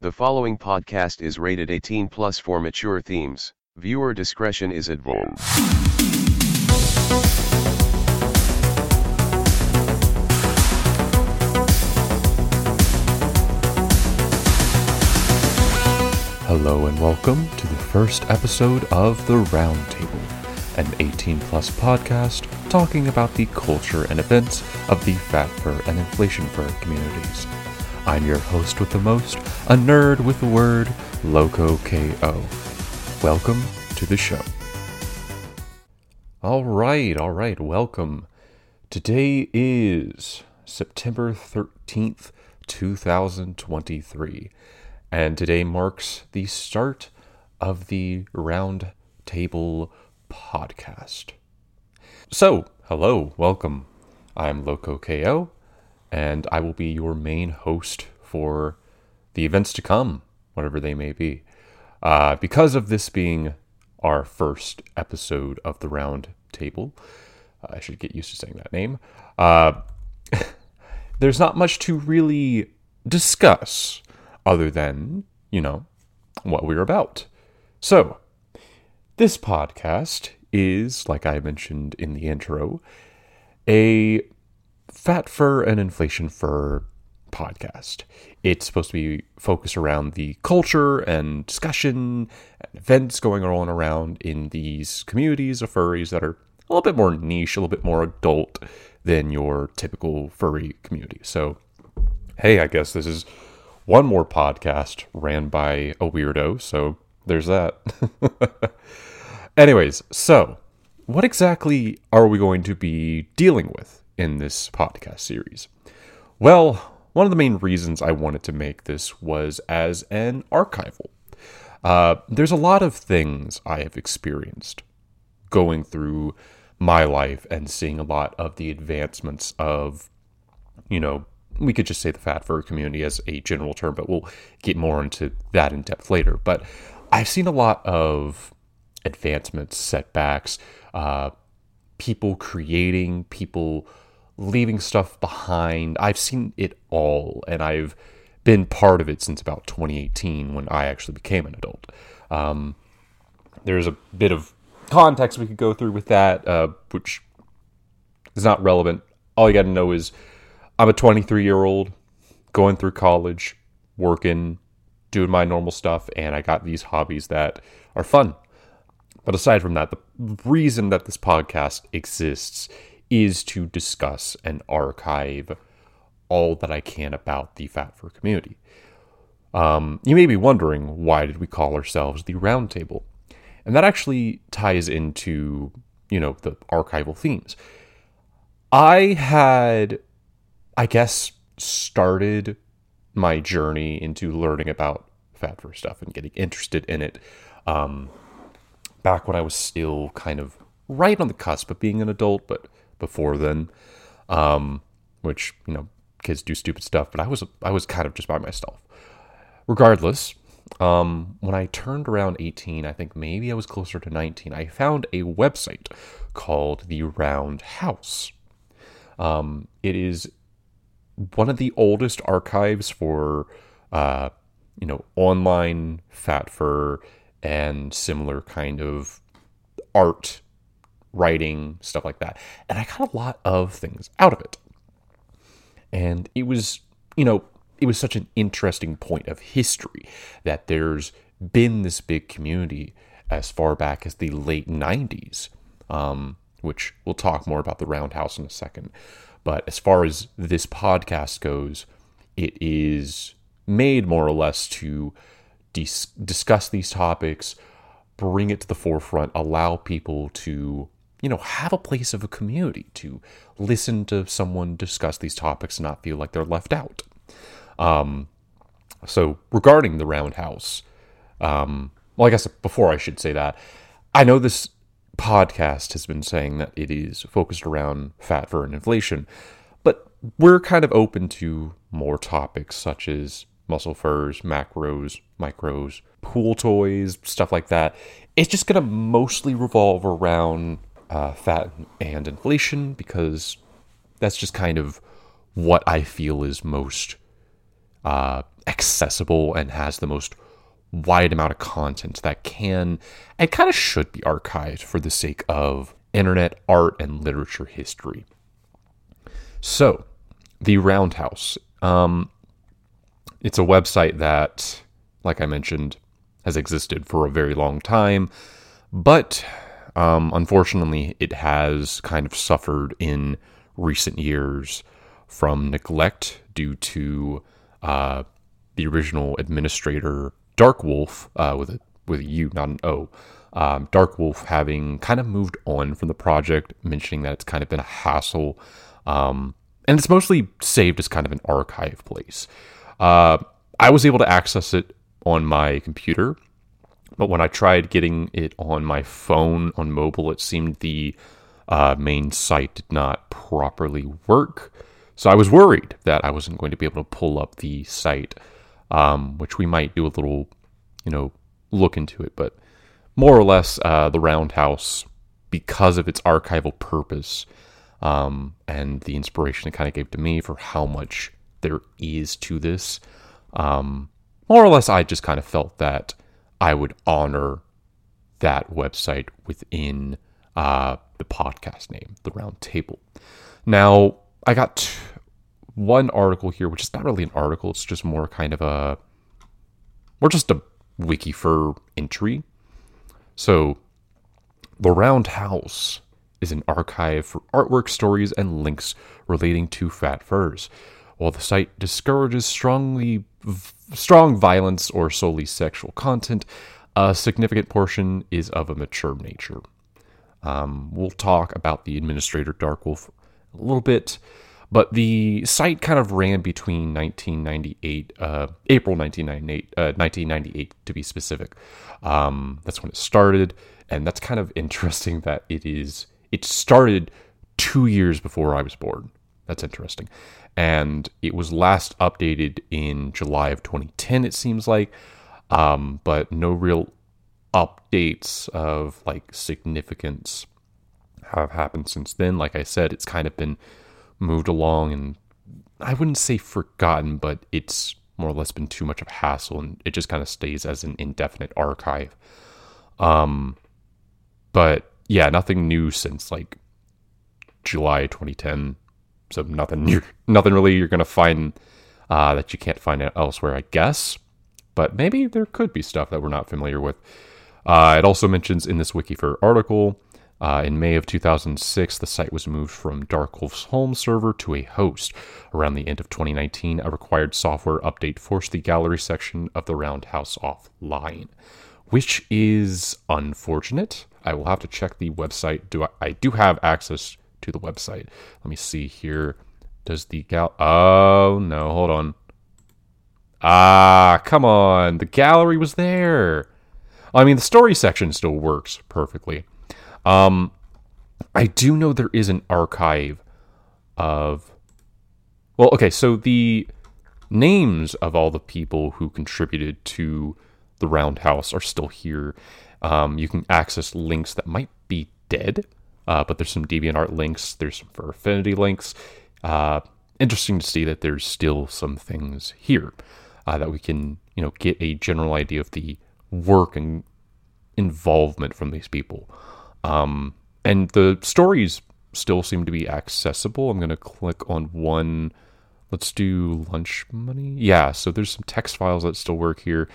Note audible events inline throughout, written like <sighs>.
The following podcast is rated 18 plus for mature themes. Viewer discretion is advised. Hello and welcome to the first episode of The Roundtable, an 18 plus podcast talking about the culture and events of the fat fur and inflation fur communities. I'm your host with the most, a nerd with the word, Lokoko. Welcome to the show. All right, all right, welcome. Today is September 13th, 2023, and today marks the start of the Round Table podcast. So, hello, welcome. I'm Lokoko, and I will be your main host for the events to come, whatever they may be. Uh, because of this being our first episode of the Round Table, uh, I should get used to saying that name. Uh, <laughs> there's not much to really discuss other than, you know, what we're about. So, this podcast is, like I mentioned in the intro, a fat fur and inflation fur podcast. It's supposed to be focused around the culture and discussion and events going on around in these communities of furries that are a little bit more niche, a little bit more adult than your typical furry community. So, hey, I guess this is one more podcast ran by a weirdo. So, there's that. <laughs> Anyways, so what exactly are we going to be dealing with in this podcast series? Well, one of the main reasons I wanted to make this was as an archival. Uh, there's a lot of things I have experienced going through my life and seeing a lot of the advancements of, you know, we could just say the fat fur community as a general term, but we'll get more into that in depth later. But I've seen a lot of advancements, setbacks, uh, people creating, people leaving stuff behind. I've seen it all, and I've been part of it since about 2018 when I actually became an adult. Um, there's a bit of context we could go through with that, uh, which is not relevant. All you got to know is I'm a 23 year old going through college, working, doing my normal stuff, and I got these hobbies that are fun. But aside from that, the reason that this podcast exists is to discuss and archive all that I can about the Fat Fur community. Um, you may be wondering why did we call ourselves the Roundtable, and that actually ties into you know the archival themes. I had, I guess, started my journey into learning about Fat Fur stuff and getting interested in it um, back when I was still kind of right on the cusp of being an adult, but before then, um, which you know kids do stupid stuff. But I was I was kind of just by myself. Regardless, um, when I turned around 18, I think maybe I was closer to 19. I found a website called the Round House. Um, it is one of the oldest archives for uh, you know online fat fur and similar kind of art writing, stuff like that. And I got a lot of things out of it. And it was, you know, it was such an interesting point of history that there's been this big community as far back as the late 90s, um, which we'll talk more about the Roundhouse in a second. But as far as this podcast goes, it is made more or less to dis- discuss these topics, bring it to the forefront, allow people to you know, have a place of a community to listen to someone discuss these topics and not feel like they're left out. Um, so regarding the roundhouse, um, well, I guess before I should say that, I know this podcast has been saying that it is focused around fat fur and inflation, but we're kind of open to more topics such as muscle furs, macros, micros, pool toys, stuff like that. It's just going to mostly revolve around uh, fat and inflation because that's just kind of what I feel is most uh, accessible and has the most wide amount of content that can and kind of should be archived for the sake of internet art and literature history. So, the Roundhouse. Um, it's a website that, like I mentioned, has existed for a very long time, but um, unfortunately, it has kind of suffered in recent years from neglect due to uh, the original administrator, Dark Wolf, uh, with a with a U, not an O. Um, Dark Wolf having kind of moved on from the project, mentioning that it's kind of been a hassle, um, and it's mostly saved as kind of an archive place. Uh, I was able to access it on my computer, but when I tried getting it on my phone on mobile, it seemed the uh, main site did not properly work. So I was worried that I wasn't going to be able to pull up the site, um, which we might do a little, you know, look into it. But more or less, uh, the Roundhouse, because of its archival purpose um, and the inspiration it kind of gave to me for how much there is to this, um, more or less, I just kind of felt that I would honor that website within uh, the podcast name, The Round Table. Now, I got one article here, which is not really an article, it's just more kind of a, more just a wiki for entry. So, The Round House is an archive for artwork, stories, and links relating to fat furs. While the site discourages strongly strong violence or solely sexual content, a significant portion is of a mature nature. Um, we'll talk about the administrator Darkwolf a little bit, but the site kind of ran between 1998, uh, April 1998, uh, 1998 to be specific. Um, that's when it started, and that's kind of interesting that it is. It started two years before I was born. That's interesting. And it was last updated in July of 2010, it seems like, um, but no real updates of like significance have happened since then. Like I said, it's kind of been moved along and I wouldn't say forgotten, but it's more or less been too much of a hassle and it just kind of stays as an indefinite archive. Um, but yeah, nothing new since like July 2010 so nothing you're, nothing really you're gonna find uh, that you can't find elsewhere, I guess. But maybe there could be stuff that we're not familiar with. Uh, it also mentions in this Wikifur article uh, in May of 2006, the site was moved from Darkwolf's home server to a host. Around the end of 2019, a required software update forced the gallery section of the Roundhouse offline, which is unfortunate. I will have to check the website. Do I, I do have access to the website. Let me see here. Does the gal? Oh no, hold on. Ah, come on. The gallery was there. I mean, the story section still works perfectly. Um, I do know there is an archive of. Well, okay, so the names of all the people who contributed to the Roundhouse are still here. Um, you can access links that might be dead uh, but there's some DeviantArt links, there's some Fur Affinity links. Uh, interesting to see that there's still some things here uh, that we can, you know, get a general idea of the work and involvement from these people. Um, and the stories still seem to be accessible. I'm going to click on one. Let's do lunch money. Yeah, so there's some text files that still work here.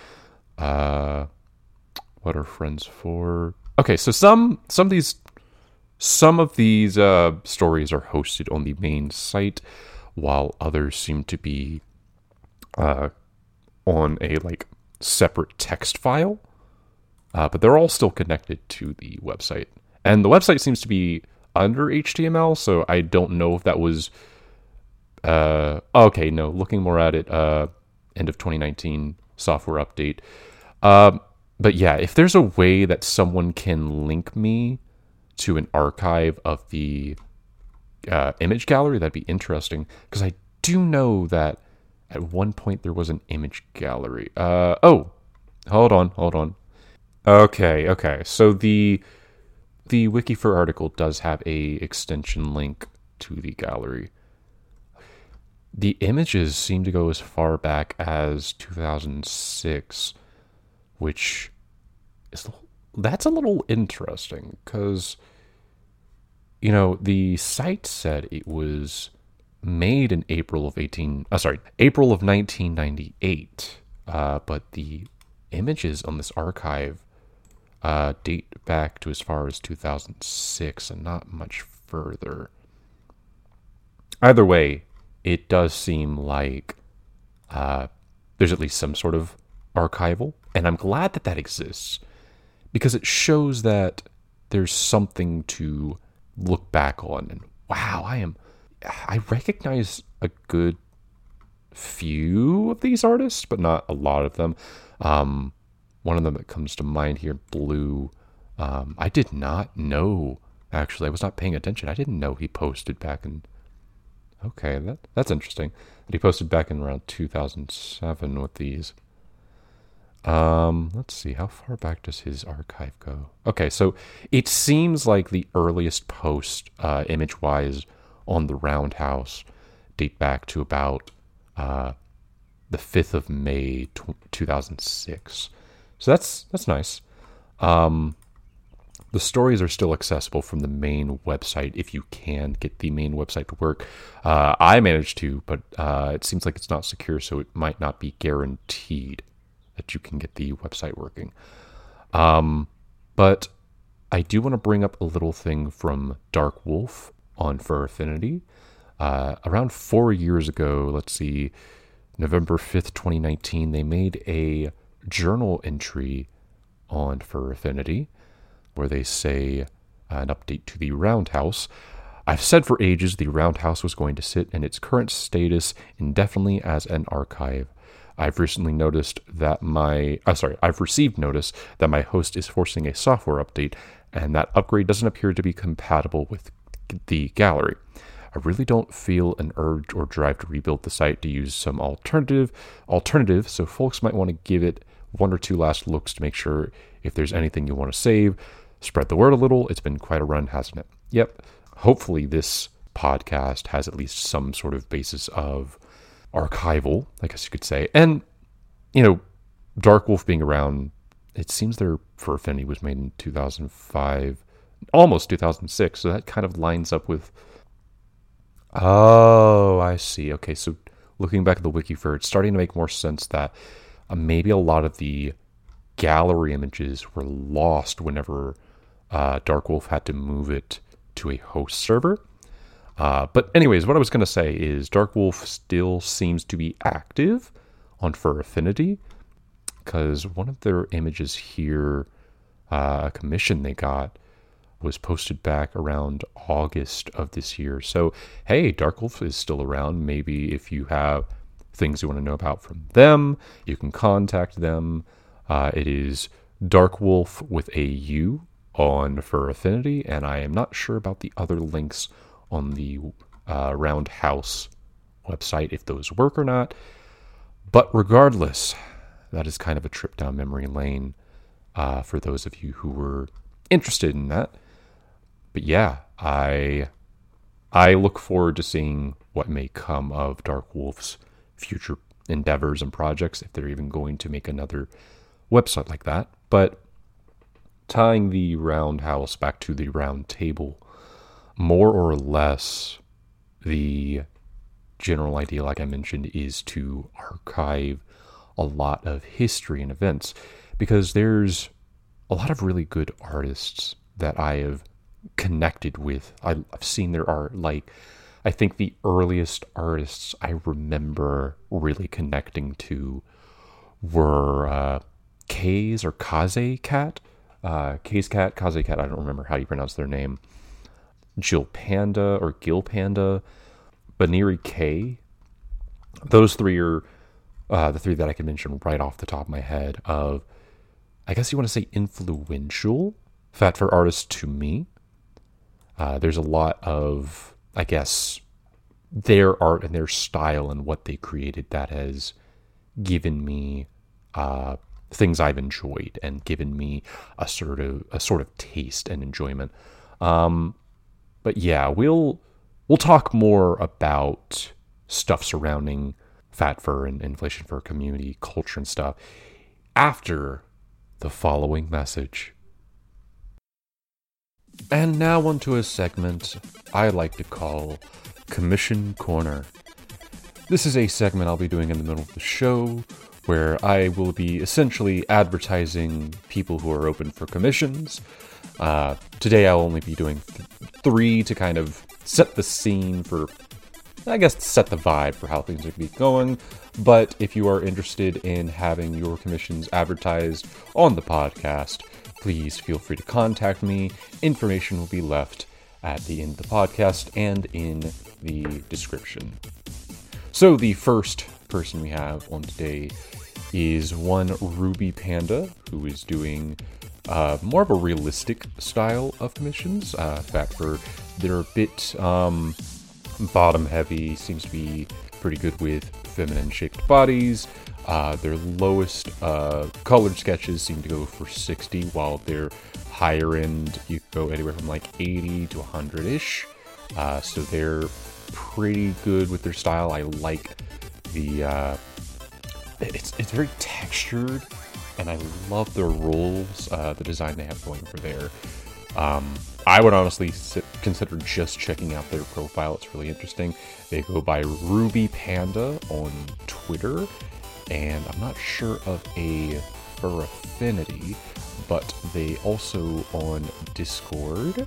Uh, what are friends for? Okay, so some some of these some of these uh, stories are hosted on the main site, while others seem to be uh, on a like separate text file. Uh, but they're all still connected to the website, and the website seems to be under HTML. So I don't know if that was. Uh, okay, no. Looking more at it, uh, end of 2019 software update. Um, but yeah, if there's a way that someone can link me to an archive of the uh, image gallery, that'd be interesting because I do know that at one point there was an image gallery. Uh, oh, hold on, hold on. Okay, okay. So the the Wikifur article does have a extension link to the gallery. the images seem to go as far back as 2006, which is that's a little interesting because you know the site said it was made in April of 18 uh, sorry April of 1998 uh, but the images on this archive uh, date back to as far as 2006 and not much further. Either way it does seem like uh, there's at least some sort of archival and I'm glad that that exists because it shows that there's something to look back on and wow i am i recognize a good few of these artists but not a lot of them. Um, one of them that comes to mind here blue um, i did not know actually i was not paying attention. I didn't know he posted back in okay that that's interesting that he posted back in around 2007 with these um, let's see, how far back does his archive go? Okay, so it seems like the earliest post, uh, image wise, on the Roundhouse date back to about uh, the 5th of May, t- 2006. So that's that's nice. Um, the stories are still accessible from the main website if you can get the main website to work. Uh, I managed to, but uh, it seems like it's not secure, so it might not be guaranteed that you can get the website working. Um, but I do want to bring up a little thing from Dark Wolf on Fur Affinity. Uh, around four years ago, let's see, November 5th, 2019, they made a journal entry on Fur Affinity where they say uh, an update to the Roundhouse. I've said for ages the Roundhouse was going to sit in its current status indefinitely as an archive. I've recently noticed that my, uh, sorry, I've received notice that my host is forcing a software update, and that upgrade doesn't appear to be compatible with the gallery. I really don't feel an urge or drive to rebuild the site to use some alternative alternative, so folks might want to give it one or two last looks to make sure if there's anything you want to save. Spread the word a little. It's been quite a run, hasn't it? Yep. Hopefully this podcast has at least some sort of basis of archival, I guess you could say. And, you know, Dark Wolf being around, it seems their Fur Affinity was made in 2005, almost 2006. So that kind of lines up with. Oh, I see. Okay, so looking back at the Wikifur it's starting to make more sense that uh, maybe a lot of the gallery images were lost whenever uh, Dark Wolf had to move it to a host server. Uh, but anyways, what I was going to say is Dark Wolf still seems to be active on Fur Affinity because one of their images here, uh, a commission they got, was posted back around August of this year. So hey, Dark Wolf is still around. Maybe if you have things you want to know about from them, you can contact them. Uh, it is Dark Wolf with a U on Fur Affinity, and I am not sure about the other links on the uh, Roundhouse website if those work or not. But regardless, that is kind of a trip down memory lane uh, for those of you who were interested in that. But yeah, I I look forward to seeing what may come of Dark Wolf's future endeavors and projects if they're even going to make another website like that. But tying the roundhouse back to the round table more or less the general idea, like I mentioned, is to archive a lot of history and events because there's a lot of really good artists that I have connected with. I've seen their art. Like, I think the earliest artists I remember really connecting to were uh, or Kaze Cat. Uh, Cat, Kaze Cat, I don't remember how you pronounce their name. Jill Panda or Gil Panda, Baniri K. Those three are uh, the three that I can mention right off the top of my head. Of, I guess you want to say influential fat fur artists to me. Uh, there's a lot of, I guess, their art and their style and what they created that has given me uh, things I've enjoyed and given me a sort of a sort of taste and enjoyment. Um, but yeah, we'll we'll talk more about stuff surrounding fat fur and inflation fur community culture and stuff after the following message. And now onto a segment I like to call Commission Corner. This is a segment I'll be doing in the middle of the show where I will be essentially advertising people who are open for commissions. Uh, today I'll only be doing th- three to kind of set the scene for, I guess, set the vibe for how things are going to be going. But if you are interested in having your commissions advertised on the podcast, please feel free to contact me. Information will be left at the end of the podcast and in the description. So, the first person we have on today is one Ruby Panda, who is doing uh, more of a realistic style of commissions. Uh, in fact, they're a bit um, bottom heavy, seems to be pretty good with feminine shaped bodies. Uh, their lowest uh, colored sketches seem to go for 60, while their higher end you go anywhere from like 80 to 100 ish. Uh, so they're pretty good with their style. I like the uh, it's it's very textured, and I love their rules, uh, the design they have going for there. Um, I would honestly sit, consider just checking out their profile. It's really interesting. They go by Ruby Panda on Twitter, and I'm not sure of a fur affinity, but they also on Discord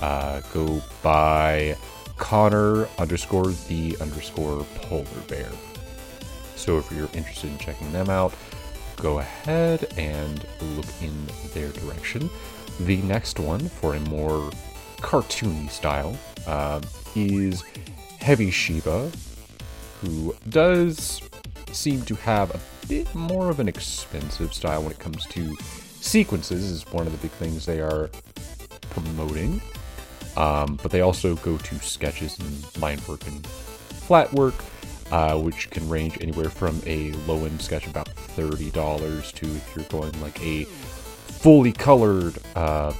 uh, go by Connor underscore the underscore polar bear. So if you're interested in checking them out, go ahead and look in their direction. The next one, for a more cartoony style, uh, is Heavy Shiba, who does seem to have a bit more of an expensive style when it comes to sequences, is one of the big things they are promoting. Um, but they also go to sketches and line work and flat work, uh, which can range anywhere from a low end sketch about $30 to if you're going like a fully colored uh,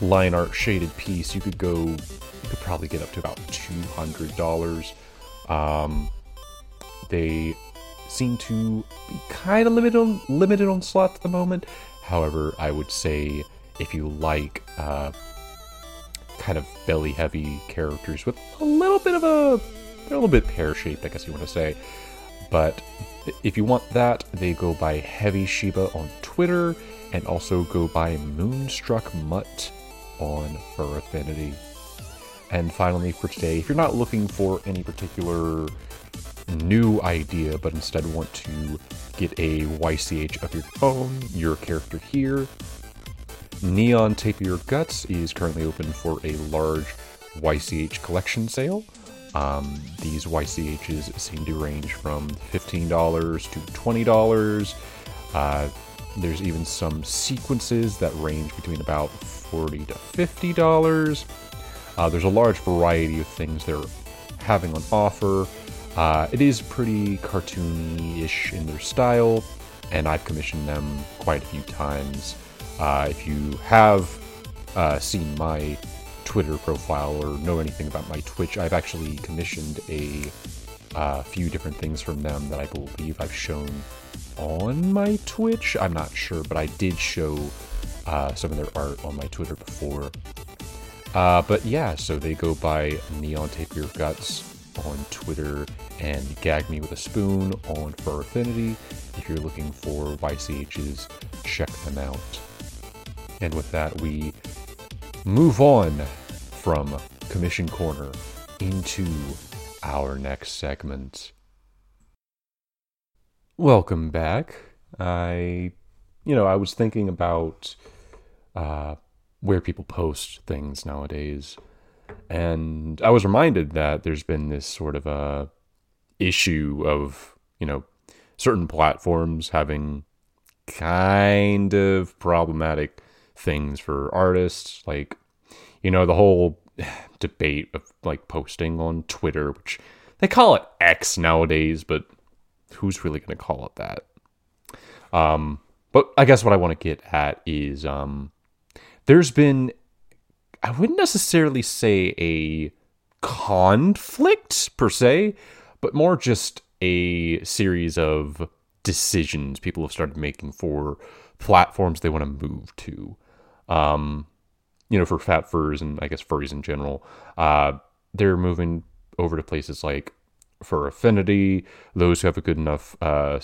line art shaded piece, you could go, you could probably get up to about $200. Um, they seem to be kind of limited on, limited on slots at the moment. However, I would say if you like uh, kind of belly heavy characters with a little bit of a, a little bit pear shaped, I guess you want to say. But if you want that, they go by Heavy Shiba on Twitter and also go by Moonstruck Mutt on Fur Affinity. And finally, for today, if you're not looking for any particular new idea, but instead want to get a YCH of your own, your character here, Neon Tapir Guts is currently open for a large YCH collection sale. Um, these YCHs seem to range from $15 to $20. Uh, there's even some sequences that range between about 40 to $50. Uh, there's a large variety of things they're having on offer. Uh, it is pretty cartoony ish in their style, and I've commissioned them quite a few times. Uh, if you have uh, seen my Twitter profile or know anything about my Twitch, I've actually commissioned a uh, few different things from them that I believe I've shown on my Twitch. I'm not sure, but I did show uh, some of their art on my Twitter before. Uh, but yeah, so they go by Neon Tapir Guts on Twitter and Gag Me with a Spoon on Fur Affinity. If you're looking for YCHs, check them out. And with that, we move on from Commission Corner into our next segment. Welcome back. I, you know, I was thinking about uh, where people post things nowadays, and I was reminded that there's been this sort of a issue of, you know, certain platforms having kind of problematic things for artists, like, you know, the whole <sighs> debate of like posting on Twitter, which they call it X nowadays, but who's really going to call it that? Um, but I guess what I want to get at is um, there's been, I wouldn't necessarily say a conflict per se, but more just a series of decisions people have started making for platforms they want to move to. Um, you know, for fat furs and I guess furries in general, uh, they're moving over to places like Fur Affinity. Those who have a good enough, uh,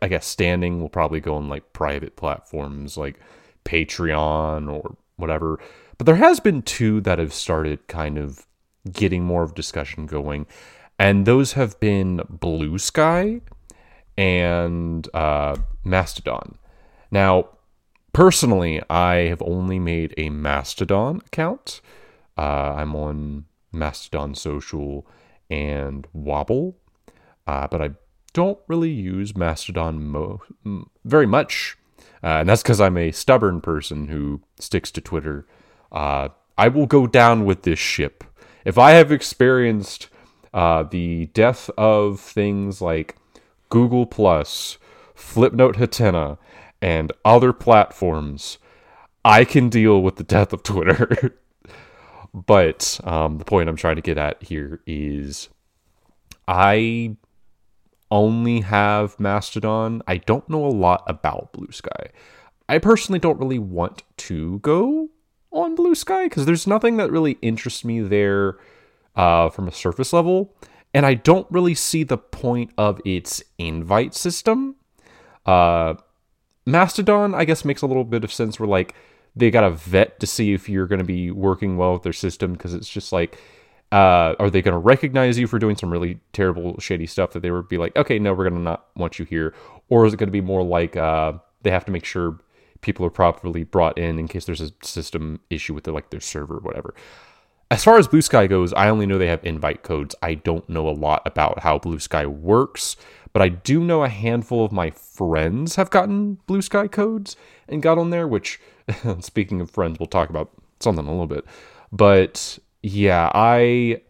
I guess, standing will probably go on like private platforms like Patreon or whatever. But there has been two that have started kind of getting more of discussion going, and those have been Bluesky and uh, Mastodon. Now, personally, I have only made a Mastodon account. Uh, I'm on Mastodon Social and Wobble, uh, but I don't really use Mastodon mo- very much. Uh, and that's because I'm a stubborn person who sticks to Twitter. Uh, I will go down with this ship. If I have experienced uh, the death of things like Google Plus, Flipnote Hatena, and other platforms, I can deal with the death of Twitter. <laughs> but um, the point I'm trying to get at here is I only have Mastodon. I don't know a lot about Bluesky. I personally don't really want to go on Bluesky because there's nothing that really interests me there uh, from a surface level. And I don't really see the point of its invite system. Uh, Mastodon, I guess, makes a little bit of sense where, like, they got to vet to see if you're going to be working well with their system because it's just like, uh, are they going to recognize you for doing some really terrible, shady stuff that they would be like, okay, no, we're going to not want you here? Or is it going to be more like uh, they have to make sure people are properly brought in in case there's a system issue with their, like their server or whatever? As far as Bluesky goes, I only know they have invite codes. I don't know a lot about how Bluesky works, but I do know a handful of my friends have gotten Bluesky codes and got on there, which, <laughs> speaking of friends, we'll talk about something a little bit. But yeah, I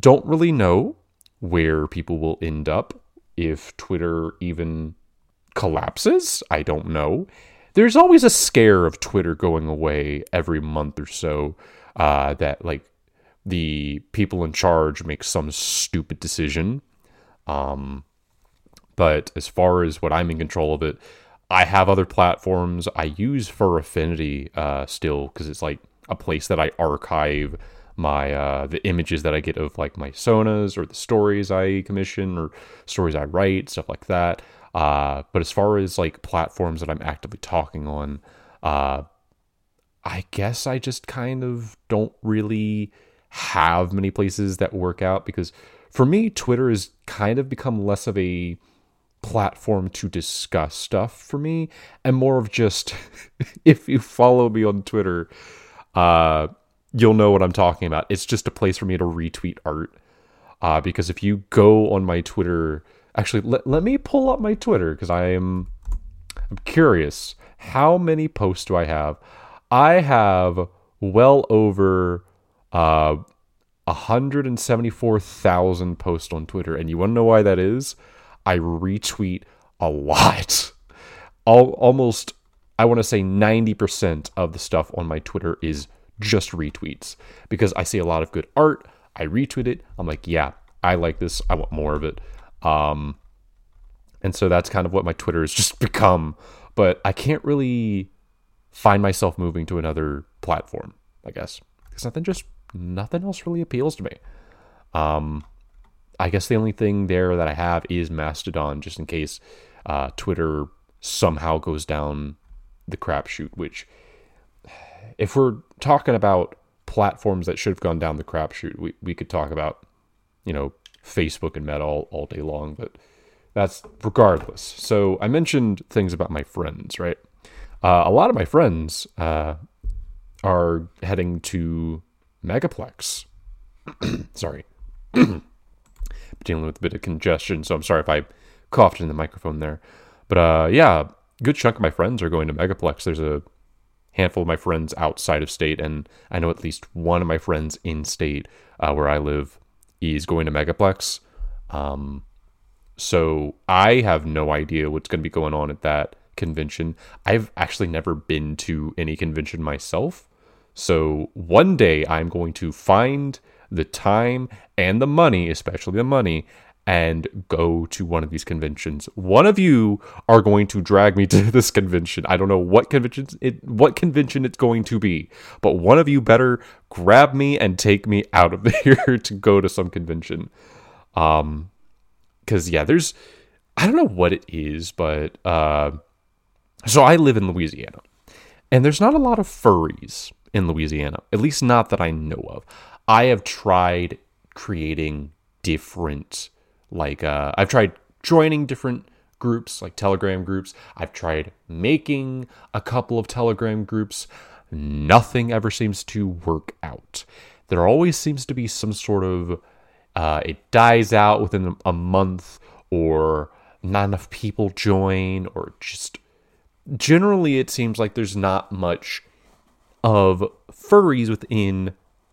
don't really know where people will end up if Twitter even collapses. I don't know. There's always a scare of Twitter going away every month or so uh, that like the people in charge make some stupid decision. Um, but as far as what I'm in control of it, I have other platforms I use Fur Affinity uh, still because it's like a place that I archive my uh, the images that I get of like my sonas or the stories I commission or stories I write, stuff like that. Uh, but as far as like platforms that I'm actively talking on, uh, I guess I just kind of don't really have many places that work out because for me, Twitter has kind of become less of a platform to discuss stuff for me and more of just <laughs> if you follow me on Twitter, uh, you'll know what I'm talking about. It's just a place for me to retweet art. Uh, because if you go on my Twitter, actually, let, let me pull up my Twitter because I am I'm curious. How many posts do I have? I have well over uh 174,000 posts on Twitter. And you want to know why that is? I retweet a lot. Almost, I want to say 90% of the stuff on my Twitter is just retweets because I see a lot of good art. I retweet it. I'm like, yeah, I like this. I want more of it. Um, and so that's kind of what my Twitter has just <laughs> become. But I can't really find myself moving to another platform, I guess, because nothing just nothing else really appeals to me. Um, I guess the only thing there that I have is Mastodon, just in case uh, Twitter somehow goes down the crapshoot. Which, if we're talking about platforms that should have gone down the crapshoot, we we could talk about, you know, Facebook and Meta all, all day long, but that's regardless. So I mentioned things about my friends, right? Uh, a lot of my friends uh, are heading to Megaplex. <clears throat> sorry. <clears throat> dealing with a bit of congestion, so I'm sorry if I coughed in the microphone there. But uh, yeah, good chunk of my friends are going to Megaplex. There's a handful of my friends outside of state, and I know at least one of my friends in state uh, where I live is going to Megaplex. Um, so I have no idea what's going to be going on at that convention. I've actually never been to any convention myself. So one day I'm going to find the time and the money, especially the money, and go to one of these conventions. One of you are going to drag me <laughs> to this convention. I don't know what convention it what convention it's going to be, but one of you better grab me and take me out of <laughs> here to go to some convention. Um cuz yeah, there's I don't know what it is, but uh so I live in Louisiana. And there's not a lot of furries in Louisiana, at least not that I know of. I have tried creating different like uh, I've tried joining different groups, like Telegram groups. I've tried making a couple of Telegram groups. Nothing ever seems to work out. There always seems to be some sort of uh, it dies out within a month, or not enough people join, or just generally it seems like there's not much of furries within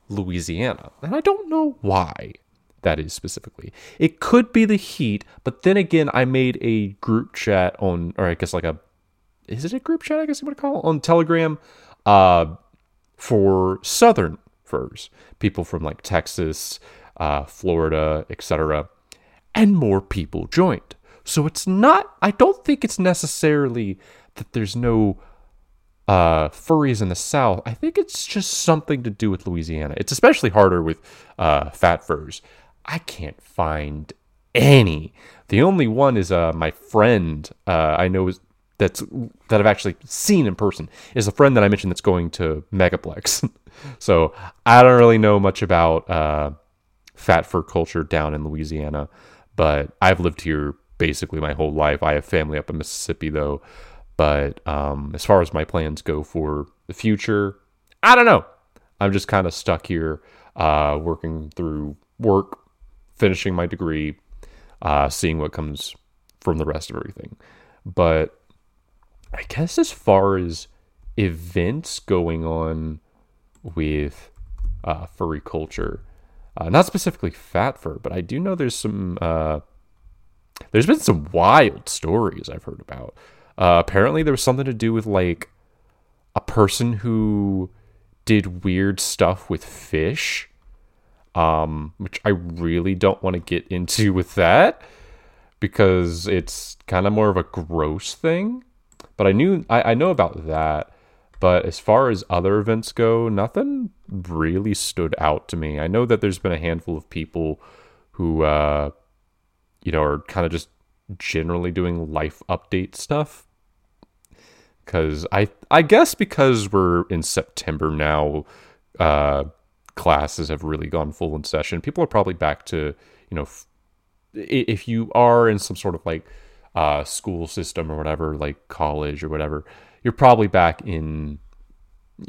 Louisiana. And I don't know why that is specifically. It could be the heat, but then again, I made a group chat on, or I guess like a, is it a group chat? I guess you would call it on Telegram, uh, for Southern furs, people from like Texas, uh, Florida, etc., and more people joined. So it's not. I don't think it's necessarily that there's no uh, furries in the South. I think it's just something to do with Louisiana. It's especially harder with uh, fat furs. I can't find any. The only one is uh, my friend. Uh, I know is that's that I've actually seen in person is a friend that I mentioned that's going to Megaplex. <laughs> so I don't really know much about uh, fat fur culture down in Louisiana, but I've lived here basically my whole life. I have family up in Mississippi though, but um, as far as my plans go for the future, I don't know. I'm just kind of stuck here, uh, working through work, finishing my degree, uh, seeing what comes from the rest of everything. But I guess as far as events going on with uh, furry culture, uh, not specifically fat fur, but I do know there's some. Uh, there's been some wild stories I've heard about. Uh, apparently, there was something to do with like a person who did weird stuff with fish um, which I really don't want to get into with that because it's kind of more of a gross thing. But I knew I, I know about that. But as far as other events go, nothing really stood out to me. I know that there's been a handful of people who, uh, you know, are kind of just generally doing life update stuff. Because I, I guess because we're in September now, uh, classes have really gone full in session. People are probably back to, you know, f- if you are in some sort of like uh, school system or whatever, like college or whatever, you're probably back in,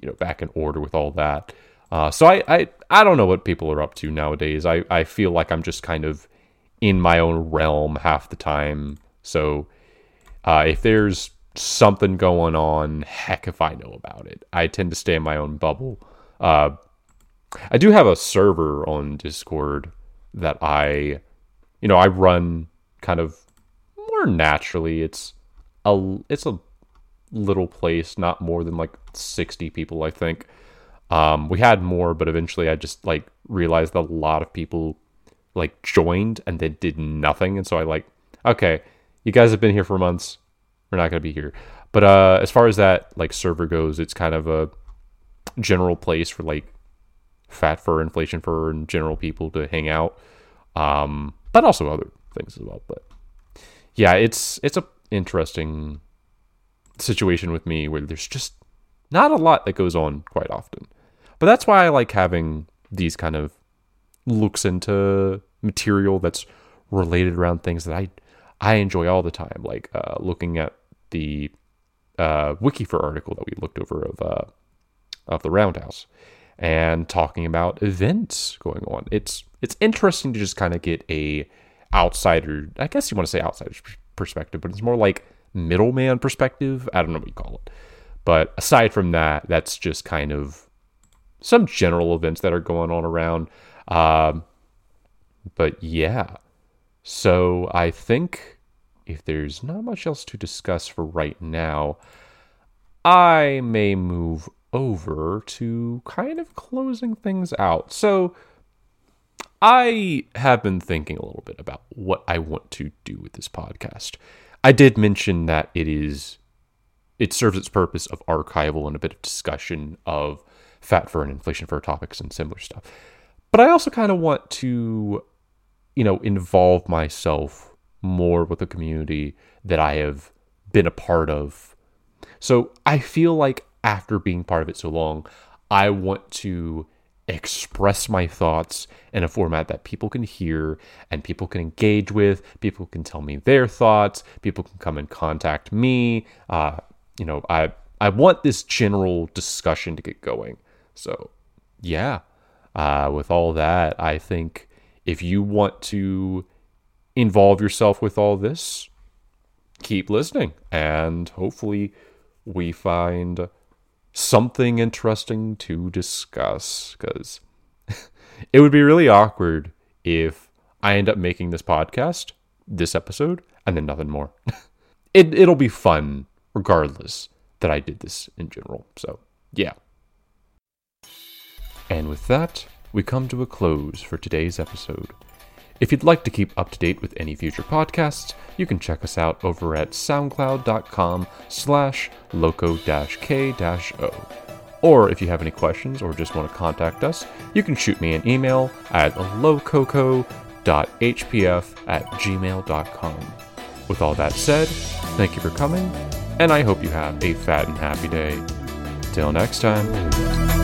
you know, back in order with all that. Uh, so I, I, I don't know what people are up to nowadays. I, I feel like I'm just kind of in my own realm half the time. So uh, if there's something going on, heck if I know about it. I tend to stay in my own bubble. Uh, I do have a server on Discord that I, you know, I run kind of more naturally. It's a it's a little place, not more than like sixty people, I think. Um, we had more, but eventually I just like realized that a lot of people like joined and then did nothing, and so I like, okay, you guys have been here for months. We're not gonna be here. But uh, as far as that like server goes, it's kind of a general place for like fat fur, inflation fur, and general people to hang out, um, but also other things as well. But yeah, it's it's a interesting situation with me where there's just not a lot that goes on quite often. But that's why I like having these kind of looks into material that's related around things that I I enjoy all the time, like uh, looking at the uh, Wikifur article that we looked over of uh, of the Roundhouse and talking about events going on. It's it's interesting to just kind of get a outsider, I guess you want to say outsider perspective, but it's more like middleman perspective. I don't know what you call it. But aside from that, that's just kind of some general events that are going on around. Um, but yeah, so I think if there's not much else to discuss for right now, I may move over to kind of closing things out. So, I have been thinking a little bit about what I want to do with this podcast. I did mention that it is it serves its purpose of archival and a bit of discussion of fat fur and inflation fur topics and similar stuff. But I also kind of want to, you know, involve myself more with the community that I have been a part of. So I feel like after being part of it so long, I want to express my thoughts in a format that people can hear and people can engage with. People can tell me their thoughts. People can come and contact me. Uh, you know, I I want this general discussion to get going. So, yeah. Uh, with all that, I think if you want to involve yourself with all this, keep listening, and hopefully, we find something interesting to discuss because <laughs> it would be really awkward if I end up making this podcast, this episode, and then nothing more. <laughs> it, it'll be fun regardless that I did this in general. So, yeah. And with that, we come to a close for today's episode. If you'd like to keep up to date with any future podcasts, you can check us out over at soundcloud.com slash loco-k-o. Or if you have any questions or just want to contact us, you can shoot me an email at lokoko.hpf at gmail.com. With all that said, thank you for coming, and I hope you have a fat and happy day. Till next time.